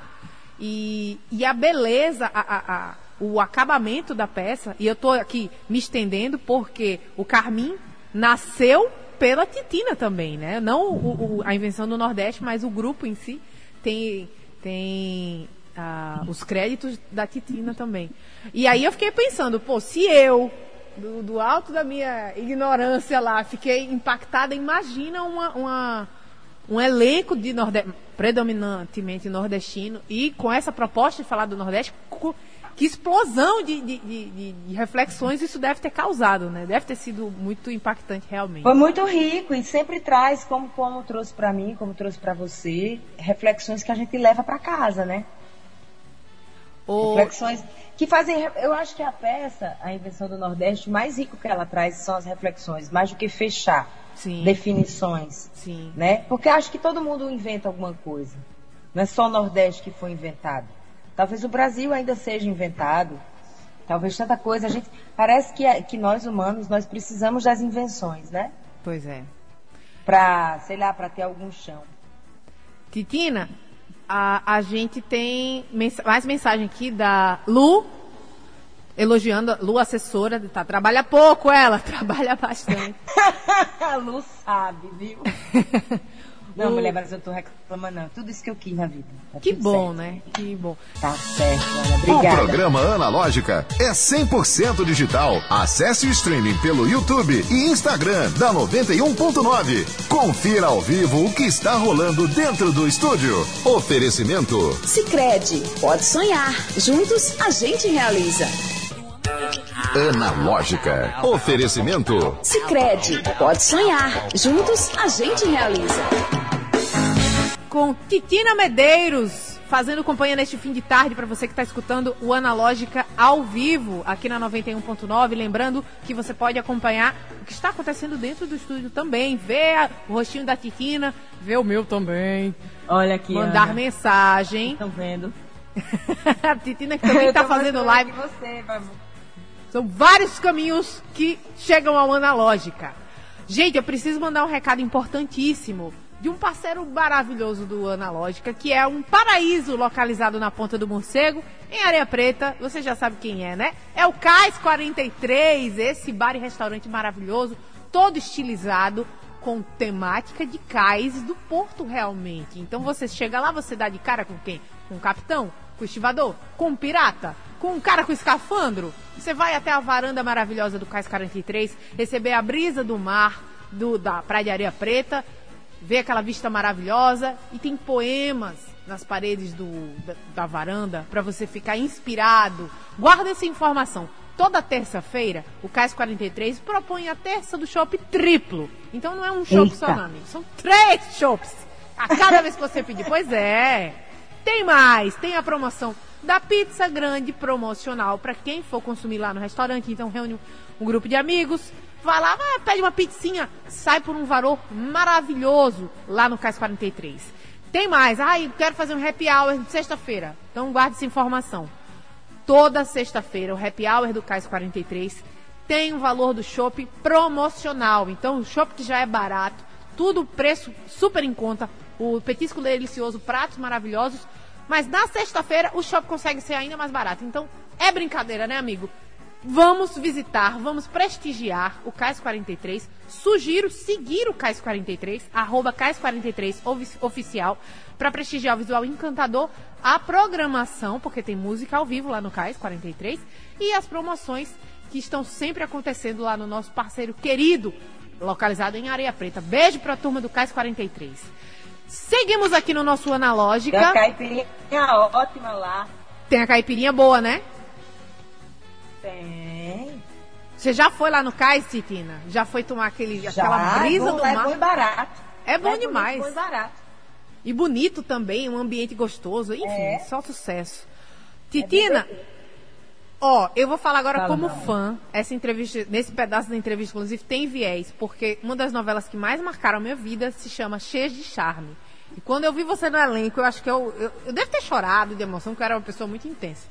E, e a beleza, a, a, a, o acabamento da peça, e eu estou aqui me estendendo porque o Carmim nasceu pela Titina também, né? Não o, o, a invenção do Nordeste, mas o grupo em si tem, tem ah, os créditos da Titina também. E aí eu fiquei pensando, pô, se eu, do, do alto da minha ignorância lá, fiquei impactada, imagina uma, uma um elenco de predominantemente nordestino e com essa proposta de falar do Nordeste, que explosão de, de, de, de, reflexões isso deve ter causado, né? Deve ter sido muito impactante realmente. Foi muito rico e sempre traz, como como trouxe para mim, como trouxe para você, reflexões que a gente leva para casa, né? Reflexões que fazem, eu acho que a peça, a invenção do Nordeste, o mais rico que ela traz são as reflexões, mais do que fechar Sim. definições. Sim. Né? Porque acho que todo mundo inventa alguma coisa. Não é só o Nordeste que foi inventado. Talvez o Brasil ainda seja inventado. Talvez tanta coisa. A gente parece que, é, que nós humanos nós precisamos das invenções, né? Pois é. Para, sei lá, para ter algum chão. Titina, a, a gente tem mens mais mensagem aqui da Lu elogiando a Lu, assessora, tá, trabalha pouco ela, trabalha bastante. a Lu sabe, viu? Não, mulher, mas eu tô reclamando, não. Tudo isso que eu quis na vida. Tá que bom, certo. né? Que bom. Tá certo, Ana. Obrigada. O programa Analógica é 100% digital. Acesse o streaming pelo YouTube e Instagram da 91.9. Confira ao vivo o que está rolando dentro do estúdio. Oferecimento. Sicredi Pode sonhar. Juntos a gente realiza. Analógica. Oferecimento. Sicredi. Pode sonhar. Juntos a gente realiza. Com Titina Medeiros fazendo companhia neste fim de tarde para você que está escutando o Analógica ao vivo aqui na 91.9. Lembrando que você pode acompanhar o que está acontecendo dentro do estúdio também. Ver o rostinho da Titina, ver o meu também. Olha aqui. Mandar Ana. mensagem. Estão vendo? a Titina que também está fazendo live. Você, vamos. São vários caminhos que chegam ao Analógica. Gente, eu preciso mandar um recado importantíssimo de um parceiro maravilhoso do Analógica, que é um paraíso localizado na Ponta do Morcego, em Areia Preta. Você já sabe quem é, né? É o Cais 43, esse bar e restaurante maravilhoso, todo estilizado, com temática de cais do porto realmente. Então você chega lá, você dá de cara com quem? Com o capitão? Com o estivador? Com o pirata? com um cara com escafandro, você vai até a varanda maravilhosa do Cais 43, receber a brisa do mar, do, da Praia de Areia Preta, ver aquela vista maravilhosa e tem poemas nas paredes do, da, da varanda para você ficar inspirado. Guarda essa informação. toda terça-feira, o Cais 43 propõe a terça do shopping triplo. Então não é um shopping só, não, amigo. São três shoppings a cada vez que você pedir. Pois é. Tem mais, tem a promoção da pizza grande promocional para quem for consumir lá no restaurante. Então reúne um, grupo de amigos, vai lá, vai, pede uma pizzinha, sai por um valor maravilhoso lá no Cais 43. Tem mais, ai, quero fazer um happy hour sexta-feira. Então guarde essa informação. Toda sexta-feira, o happy hour do Cais 43 tem o valor do shopping promocional. Então, o shopping que já é barato, tudo preço super em conta, o petisco delicioso, pratos maravilhosos. Mas na sexta-feira o shopping consegue ser ainda mais barato. Então, é brincadeira, né, amigo? Vamos visitar, vamos prestigiar o Cais 43. Sugiro seguir o Cais 43, arroba Cais 43 oficial, para prestigiar o visual encantador, a programação, porque tem música ao vivo lá no Cais 43, e as promoções que estão sempre acontecendo lá no nosso parceiro querido, localizado em Areia Preta. Beijo para a turma do Cais 43. Seguimos aqui no nosso Analógica. Tem a caipirinha ótima lá. Tem a caipirinha boa, né? Tem. Você já foi lá no cais, Titina? Já foi tomar aquele, já, aquela brisa é bom, do mar? É bom e barato. É bom é demais. Bom e barato. E bonito também, um ambiente gostoso. Enfim, é. só sucesso. Titina, é ó, eu vou falar agora Fala como não. fã. Essa entrevista, nesse pedaço da entrevista, inclusive, tem viés, porque uma das novelas que mais marcaram a minha vida se chama Cheias de Charme. E quando eu vi você no elenco, eu acho que eu, eu, eu devo ter chorado de emoção, porque eu era uma pessoa muito intensa.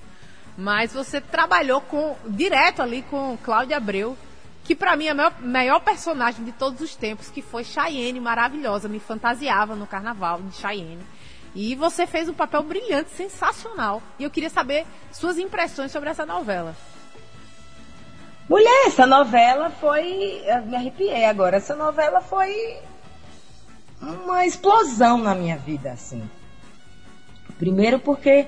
Mas você trabalhou com direto ali com Cláudia Abreu, que para mim é a maior, maior, personagem de todos os tempos, que foi Cheyenne, maravilhosa, me fantasiava no carnaval de Cheyenne. E você fez um papel brilhante, sensacional. E eu queria saber suas impressões sobre essa novela. Mulher, essa novela foi. Eu me arrepiei agora. Essa novela foi uma explosão na minha vida, assim. Primeiro porque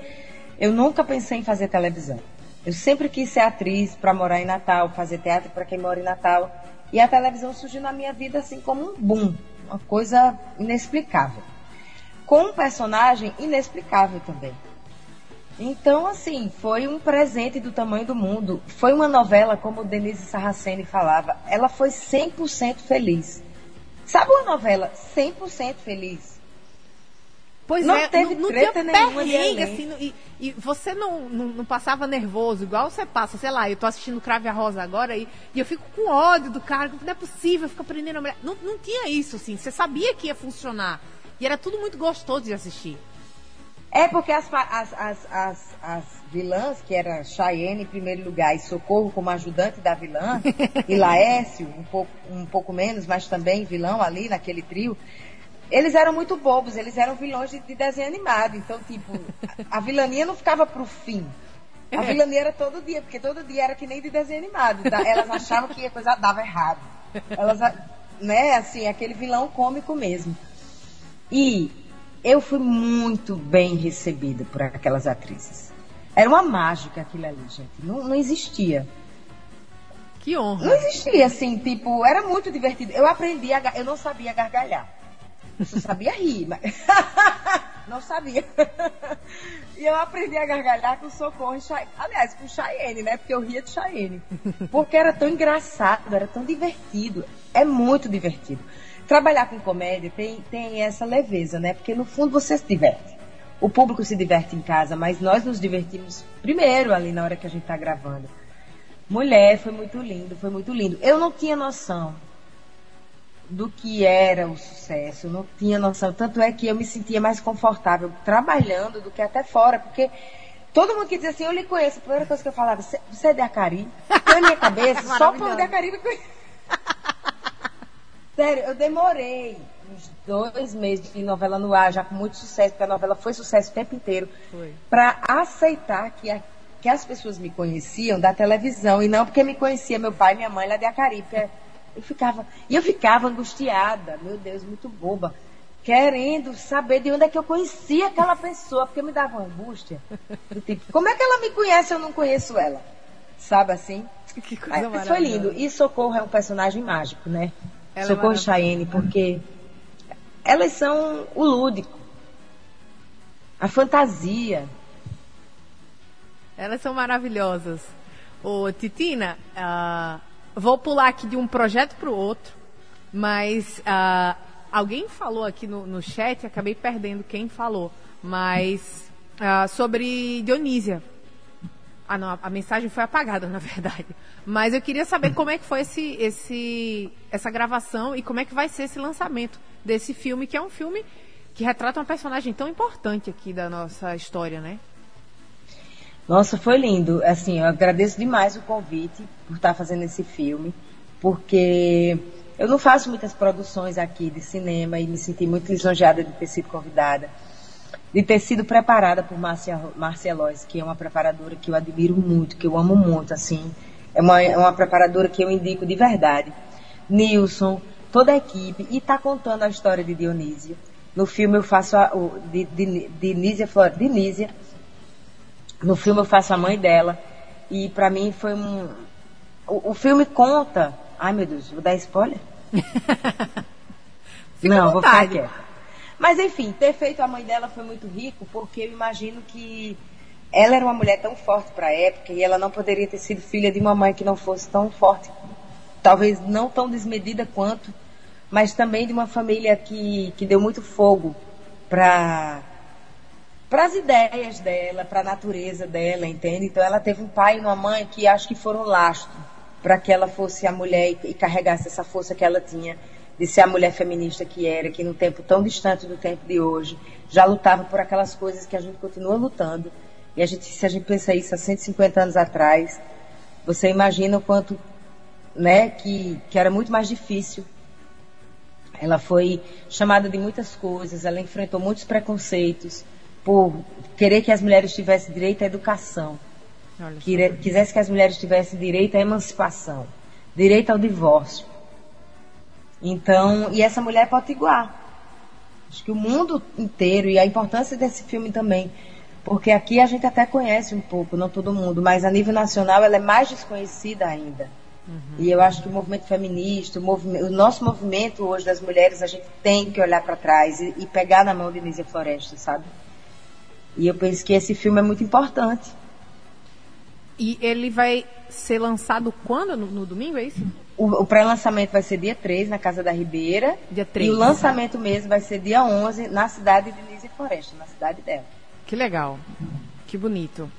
eu nunca pensei em fazer televisão. Eu sempre quis ser atriz para morar em Natal, fazer teatro para quem mora em Natal. E a televisão surgiu na minha vida assim como um boom, uma coisa inexplicável. Com um personagem inexplicável também. Então, assim, foi um presente do tamanho do mundo. Foi uma novela, como Denise Sarraceni falava, ela foi 100% feliz. Sabe uma novela 100% feliz? Pois não é, teve não, não nenhuma perrengue, assim, e, e, você não, não, não, passava nervoso, igual você passa, sei lá, eu tô assistindo Crave a Rosa agora e, e eu fico com ódio do cara, não é possível, fica prendendo a mulher. Não, não tinha isso, assim, você sabia que ia funcionar. E era tudo muito gostoso de assistir. É porque as, as, as, as, as vilãs, que era Cheyenne em primeiro lugar e Socorro como ajudante da vilã, e Laércio, um pouco, um pouco menos, mas também vilão ali naquele trio, eles eram muito bobos, eles eram vilões de, de desenho animado. Então, tipo, a, a vilania não ficava pro fim. A é. vilania era todo dia, porque todo dia era que nem de desenho animado. Elas achavam que a coisa dava errado. Elas, né, assim, aquele vilão cômico mesmo. E eu fui muito bem recebida por aquelas atrizes. Era uma mágica aquilo ali, gente. Não, não existia. Que honra. Não existia, assim, tipo, era muito divertido. Eu aprendi a. Eu não sabia gargalhar. Eu sabia rir, mas. não sabia. e eu aprendi a gargalhar com Socorro e Cheyenne. Aliás, com Cheyenne, né? Porque eu ria de Cheyenne. Porque era tão engraçado, era tão divertido. É muito divertido. Trabalhar com comédia tem, tem essa leveza, né? Porque no fundo você se diverte. O público se diverte em casa, mas nós nos divertimos primeiro ali na hora que a gente está gravando. Mulher, foi muito lindo, foi muito lindo. Eu não tinha noção do que era o sucesso, não tinha noção. Tanto é que eu me sentia mais confortável trabalhando do que até fora, porque todo mundo que dizia assim, eu lhe conheço, a primeira coisa que eu falava, você é de Acari? Na minha cabeça, só o povo de Acari me conhece. Sério, eu demorei uns dois meses de novela no ar, já com muito sucesso, porque a novela foi sucesso o tempo inteiro, para aceitar que, a, que as pessoas me conheciam da televisão, e não porque me conhecia meu pai e minha mãe lá de Acari, porque eu ficava, e eu ficava angustiada, meu Deus, muito boba, querendo saber de onde é que eu conhecia aquela pessoa, porque me dava uma angústia. Tipo, como é que ela me conhece eu não conheço ela? Sabe assim? Que coisa Mas foi lindo. E Socorro é um personagem mágico, né? Ela é Socorro é Chayenne, porque elas são o lúdico, a fantasia. Elas são maravilhosas. Ô, Titina, uh, vou pular aqui de um projeto para o outro, mas uh, alguém falou aqui no, no chat, acabei perdendo quem falou, mas uh, sobre Dionísia. Ah, não, a mensagem foi apagada, na verdade. Mas eu queria saber como é que foi esse, esse, essa gravação e como é que vai ser esse lançamento desse filme, que é um filme que retrata uma personagem tão importante aqui da nossa história, né? Nossa, foi lindo. Assim, eu agradeço demais o convite por estar fazendo esse filme, porque eu não faço muitas produções aqui de cinema e me senti muito lisonjeada de ter sido convidada, de ter sido preparada por Márcia Lois, que é uma preparadora que eu admiro muito, que eu amo muito, assim. É uma, é uma preparadora que eu indico de verdade. Nilson, toda a equipe, e está contando a história de Dionísia. No filme eu faço a, o, de, de, de, Nízia, Flor, de Nízia, no filme eu faço a mãe dela. E para mim foi um. O, o, filme conta. Ai meu Deus, vou dar spoiler? Não, vou ficar quieta. Mas enfim, ter feito a mãe dela foi muito rico, porque eu imagino que ela era uma mulher tão forte para a época e ela não poderia ter sido filha de uma mãe que não fosse tão forte, talvez não tão desmedida quanto, mas também de uma família que, que deu muito fogo para para as ideias dela, para a natureza dela, entende? Então ela teve um pai e uma mãe que acho que foram lastro para que ela fosse a mulher e, carregasse essa força que ela tinha de ser a mulher feminista que era, que num tempo tão distante do tempo de hoje, já lutava por aquelas coisas que a gente continua lutando. E a gente, se a gente pensa isso há 150 anos atrás, você imagina o quanto, né, que, que era muito mais difícil. Ela foi chamada de muitas coisas, ela enfrentou muitos preconceitos, por querer que as mulheres tivessem direito à educação, que, quisesse que as mulheres tivessem direito à emancipação, direito ao divórcio. Então, e essa mulher é potiguar. Acho que o mundo inteiro, e a importância desse filme também, porque aqui a gente até conhece um pouco, não todo mundo, mas a nível nacional ela é mais desconhecida ainda. Uhum. E eu acho que o movimento feminista, o, movimento, o, nosso movimento hoje das mulheres, a gente tem que olhar para trás e, e, pegar na mão de Nízia Floresta, sabe? E eu penso que esse filme é muito importante. E ele vai ser lançado quando? No, no domingo, é isso? O, o pré-lançamento vai ser dia 3, na Casa da Ribeira. Dia 3. E o lançamento mesmo vai ser dia 11, na cidade de Lise Floresta, na cidade dela. Que legal. Que bonito.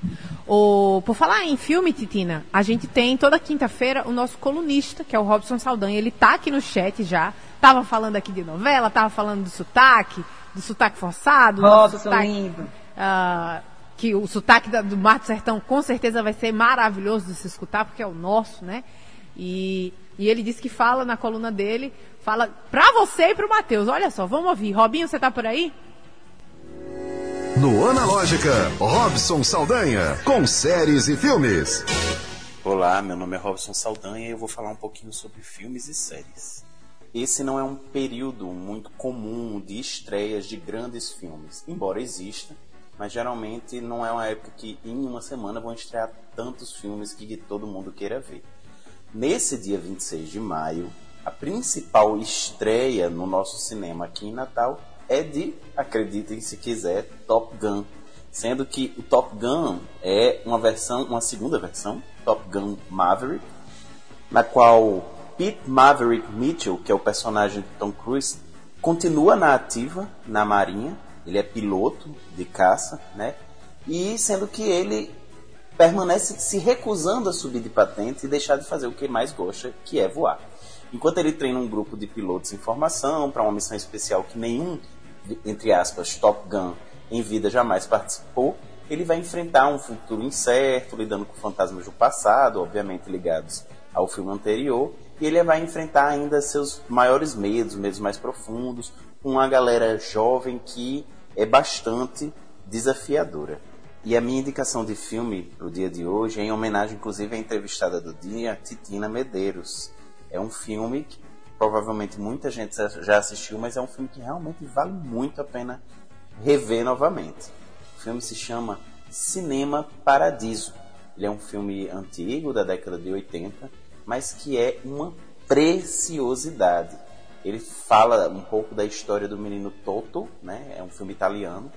O, por falar em filme, Titina, a gente tem toda quinta-feira o nosso colunista, que é o Robson Saldanha. Ele tá aqui no chat já. Tava falando aqui de novela, tava falando do sotaque, do sotaque forçado. Robson, sotaque, lindo uh, que o sotaque da, do Mato Sertão com certeza vai ser maravilhoso de se escutar, porque é o nosso, né? E, e ele disse que fala na coluna dele, fala pra você e pro Matheus. Olha só, vamos ouvir. Robinho, você tá por aí? No Analógica, Robson Saldanha, com séries e filmes. Olá, meu nome é Robson Saldanha e eu vou falar um pouquinho sobre filmes e séries. Esse não é um período muito comum de estreias de grandes filmes, embora exista, mas geralmente não é uma época que em uma semana vão estrear tantos filmes que todo mundo queira ver. Nesse dia 26 de maio, a principal estreia no nosso cinema aqui em Natal é de, acreditem se quiser, Top Gun. Sendo que o Top Gun é uma versão, uma segunda versão, Top Gun Maverick, na qual Pete Maverick Mitchell, que é o personagem de Tom Cruise, continua na ativa na Marinha ele é piloto de caça, né? E sendo que ele permanece se recusando a subir de patente e deixar de fazer o que mais gosta, que é voar. Enquanto ele treina um grupo de pilotos em formação para uma missão especial que nenhum, entre aspas, Top Gun em vida jamais participou, ele vai enfrentar um futuro incerto, lidando com fantasmas do passado, obviamente ligados ao filme anterior, e ele vai enfrentar ainda seus maiores medos, medos mais profundos, com uma galera jovem que é bastante desafiadora. E a minha indicação de filme para o dia de hoje é em homenagem, inclusive, à entrevistada do dia, Titina Medeiros. É um filme que provavelmente muita gente já assistiu, mas é um filme que realmente vale muito a pena rever novamente. O filme se chama Cinema Paradiso. Ele é um filme antigo, da década de 80, mas que é uma preciosidade. Ele fala um pouco da história do menino Toto, né? É um filme italiano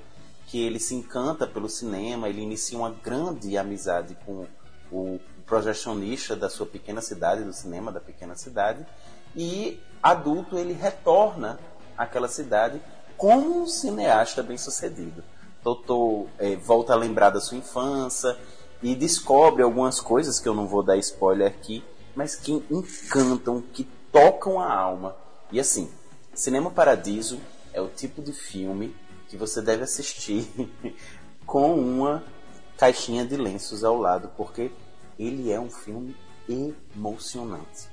que ele se encanta pelo cinema, ele inicia uma grande amizade com o projecionista da sua pequena cidade, do cinema da pequena cidade, e adulto ele retorna àquela cidade como um cineasta bem sucedido. Totô é, volta a lembrar da sua infância e descobre algumas coisas que eu não vou dar spoiler aqui, mas que encantam, que tocam a alma. E assim, Cinema Paradiso é o tipo de filme que você deve assistir com uma caixinha de lenços ao lado, porque ele é um filme emocionante.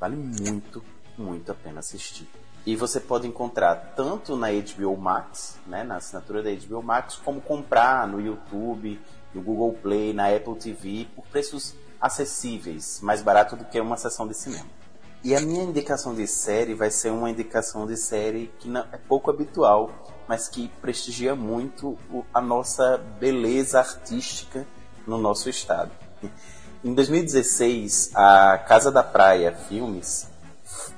Vale muito, muito a pena assistir. E você pode encontrar tanto na HBO Max, né, na assinatura da HBO Max, como comprar no YouTube, no Google Play, na Apple TV, por preços acessíveis, mais barato do que uma sessão de cinema. E a minha indicação de série vai ser uma indicação de série que não, é pouco habitual, mas que prestigia muito o, a nossa beleza artística no nosso estado. Em 2016, a Casa da Praia Filmes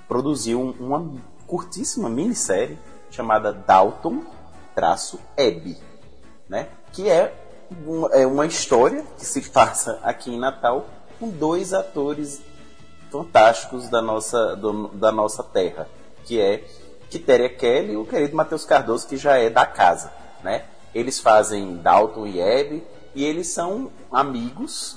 produziu uma curtíssima minissérie chamada Dalton traço Ebb, né? Que é uma, é uma história que se passa aqui em Natal com dois atores fantásticos da nossa, do, da nossa terra, que é Quitéria Kelly e o querido Matheus Cardoso, que já é da casa, né? Eles fazem Dalton e Abby e eles são amigos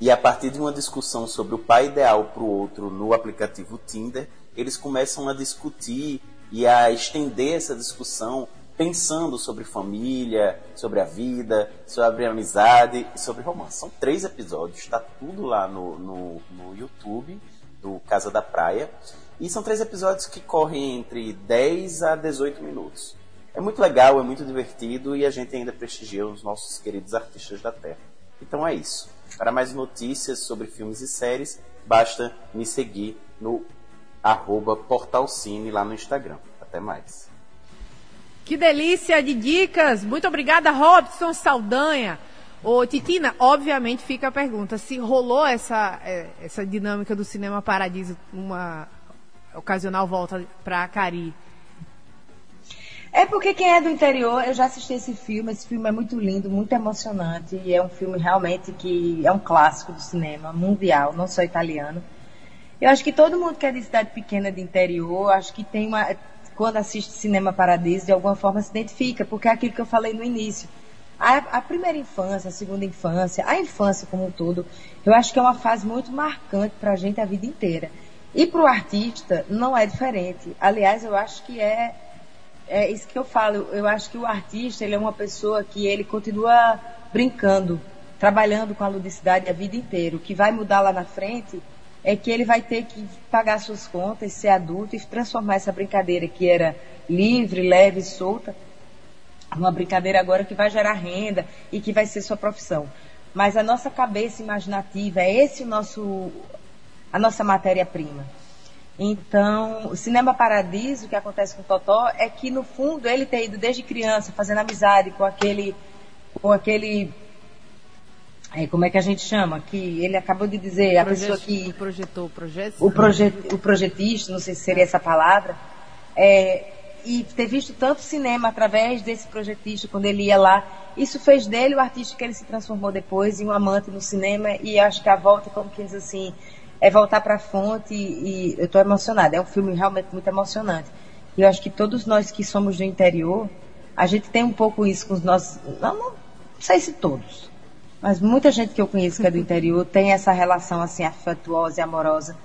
e a partir de uma discussão sobre o pai ideal para o outro no aplicativo Tinder, eles começam a discutir e a estender essa discussão pensando sobre família, sobre a vida, sobre a amizade e sobre romance. São três episódios, está tudo lá no, no, no, YouTube do Casa da Praia. E são três episódios que correm entre 10 a 18 minutos. É muito legal, é muito divertido e a gente ainda prestigia os nossos queridos artistas da Terra. Então é isso. Para mais notícias sobre filmes e séries, basta me seguir no arroba portalcine lá no Instagram. Até mais. Que delícia de dicas! Muito obrigada, Robson Saldanha. Ô, Titina, obviamente fica a pergunta: se rolou essa, é, essa dinâmica do Cinema Paradiso, uma ocasional volta para Cari? É porque quem é do interior, eu já assisti esse filme, esse filme é muito lindo, muito emocionante, e é um filme realmente que é um clássico do cinema mundial, não só italiano. Eu acho que todo mundo que é de cidade pequena de interior, acho que tem uma, quando assiste Cinema Paradiso, de alguma forma se identifica, porque é aquilo que eu falei no início. A, a, primeira infância, a segunda infância, a infância como um todo, eu acho que é uma fase muito marcante para a gente a vida inteira. E para o artista não é diferente. Aliás, eu acho que é, é isso que eu falo. Eu acho que o artista ele é uma pessoa que ele continua brincando, trabalhando com a ludicidade a vida inteira. O que vai mudar lá na frente é que ele vai ter que pagar suas contas, ser adulto e transformar essa brincadeira que era livre, leve, solta, numa brincadeira agora que vai gerar renda e que vai ser sua profissão. Mas a nossa cabeça imaginativa é esse o nosso a nossa matéria-prima. Então, o Cinema Paradiso, o que acontece com o Totó, é que no fundo ele tem ido desde criança fazendo amizade com aquele com aquele é, como é que a gente chama? Que ele acabou de dizer, a pessoa que. Projetou o projeto? O, projet, o projetista, não sei se seria essa palavra. É, e ter visto tanto cinema através desse projetista, quando ele ia lá. Isso fez dele o artista que ele se transformou depois em um amante no cinema. E acho que a volta, como que diz assim, é voltar para a fonte. E, e eu estou emocionada. É um filme realmente muito emocionante. E eu acho que todos nós que somos do interior, a gente tem um pouco isso com os nossos. Não, não sei se todos mas muita gente que eu conheço que é do interior tem essa relação assim afetuosa e amorosa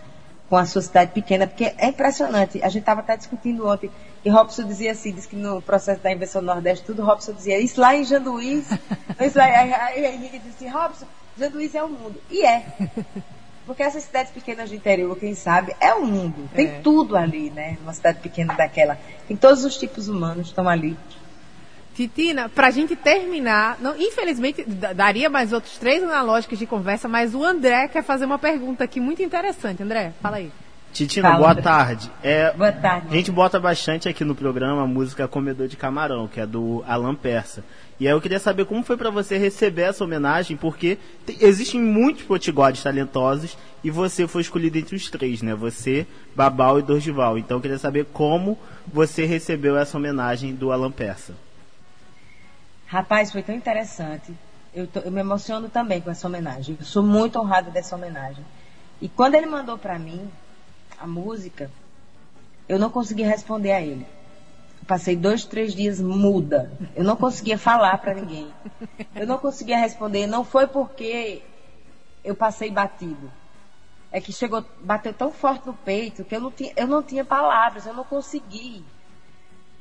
com a sua cidade pequena, porque é impressionante. A gente estava até discutindo ontem, e Robson dizia assim, disse que no processo da invenção do Nordeste, tudo Robson dizia, isso lá em Janduís, isso lá, aí, Henrique disse assim, Robson, Janduís é o mundo. E é. Porque essas cidades pequenas do interior, quem sabe, é o mundo. Tem é. tudo ali, né? Uma cidade pequena daquela. Tem todos os tipos humanos estão ali. Titina, para a gente terminar, não, infelizmente daria mais outros três analógicos de conversa, mas o André quer fazer uma pergunta aqui muito interessante. André, fala aí. Titina, fala, boa André. tarde. É, boa tarde. A gente bota bastante aqui no programa a música Comedor de Camarão, que é do Alan Persa. E aí eu queria saber como foi para você receber essa homenagem, porque existem muitos potigodes talentosos e você foi escolhido entre os três, né? Você, Babal e Dorgival. Então eu queria saber como você recebeu essa homenagem do Alan Persa. Rapaz, foi tão interessante. Eu, tô, eu me emociono também com essa homenagem. Eu sou muito honrada dessa homenagem. E quando ele mandou para mim a música, eu não consegui responder a ele. Passei dois, três dias muda. Eu não conseguia falar para ninguém. Eu não conseguia responder. Não foi porque eu passei batido. É que chegou, bateu tão forte no peito que eu não tinha, eu não tinha palavras. Eu não consegui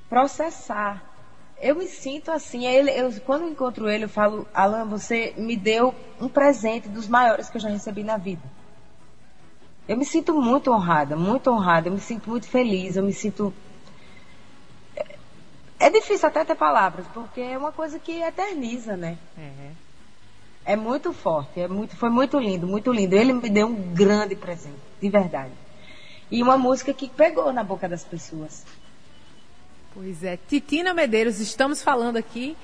processar. Eu me sinto assim. Ele, eu, quando eu encontro ele, eu falo, Alan, você me deu um presente dos maiores que eu já recebi na vida. Eu me sinto muito honrada, muito honrada. Eu me sinto muito feliz. Eu me sinto é difícil até ter palavras, porque é uma coisa que eterniza, né? É. é muito forte, é muito, foi muito lindo, muito lindo. Ele me deu um grande presente, de verdade. E uma música que pegou na boca das pessoas. Pois é, Titina Medeiros, estamos falando aqui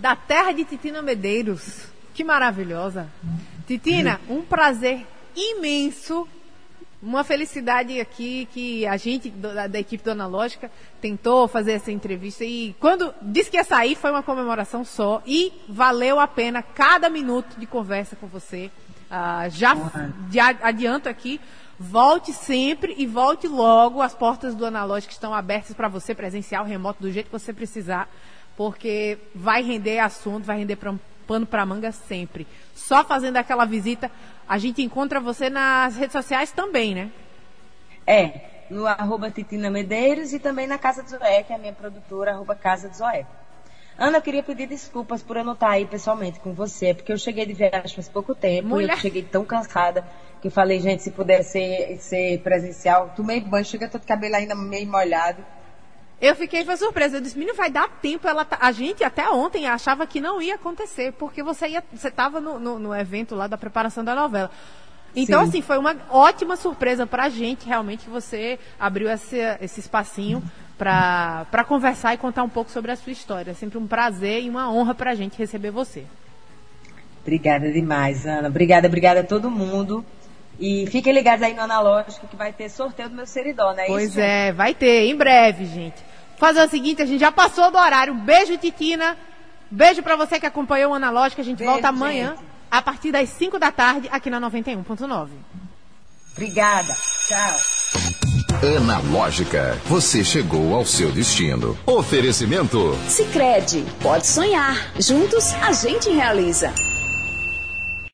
da terra de Titina Medeiros. Que maravilhosa. Titina, um prazer imenso uma felicidade aqui que a gente da, da, equipe do Analógica tentou fazer essa entrevista e quando disse que ia sair foi uma comemoração só e valeu a pena cada minuto de conversa com você. Uh, já de, adianto aqui, volte sempre e volte logo. As portas do Analógica estão abertas para você presencial, remoto, do jeito que você precisar, porque vai render assunto, vai render pra, pano para manga sempre. Só fazendo aquela visita a gente encontra você nas redes sociais também, né? É, no arroba Titina Medeiros e também na Casa do Zoé, que é a minha produtora, arroba Casa do Zoé. Ana, eu queria pedir desculpas por eu não estar aí pessoalmente com você, porque eu cheguei de viagem faz pouco tempo Mulher. e eu cheguei tão cansada que falei, gente, se puder ser, ser presencial, tomei banho, chega todo cabelo ainda meio molhado. Eu fiquei foi surpresa. Eu disse, menino, vai dar tempo. Ela tá... A gente até ontem achava que não ia acontecer, porque você ia, você estava no, no, no, evento lá da preparação da novela. Então, Sim. assim, foi uma ótima surpresa para a gente, realmente, que você abriu esse, esse espacinho para conversar e contar um pouco sobre a sua história. É sempre um prazer e uma honra para a gente receber você. Obrigada demais, Ana. Obrigada, obrigada a todo mundo. E fiquem ligados aí no Analógico que vai ter sorteio do meu seridó, né? Pois Isso, é, vai ter, em breve, gente fazer o seguinte, a gente já passou do horário. Um beijo, Titina. Beijo para você que acompanhou o Analógica. A gente beijo, volta amanhã, gente. a partir das 5 da tarde, aqui na 91.9. Obrigada. Tchau. Analógica, você chegou ao seu destino. Oferecimento. Sicredi, pode sonhar. Juntos a gente realiza.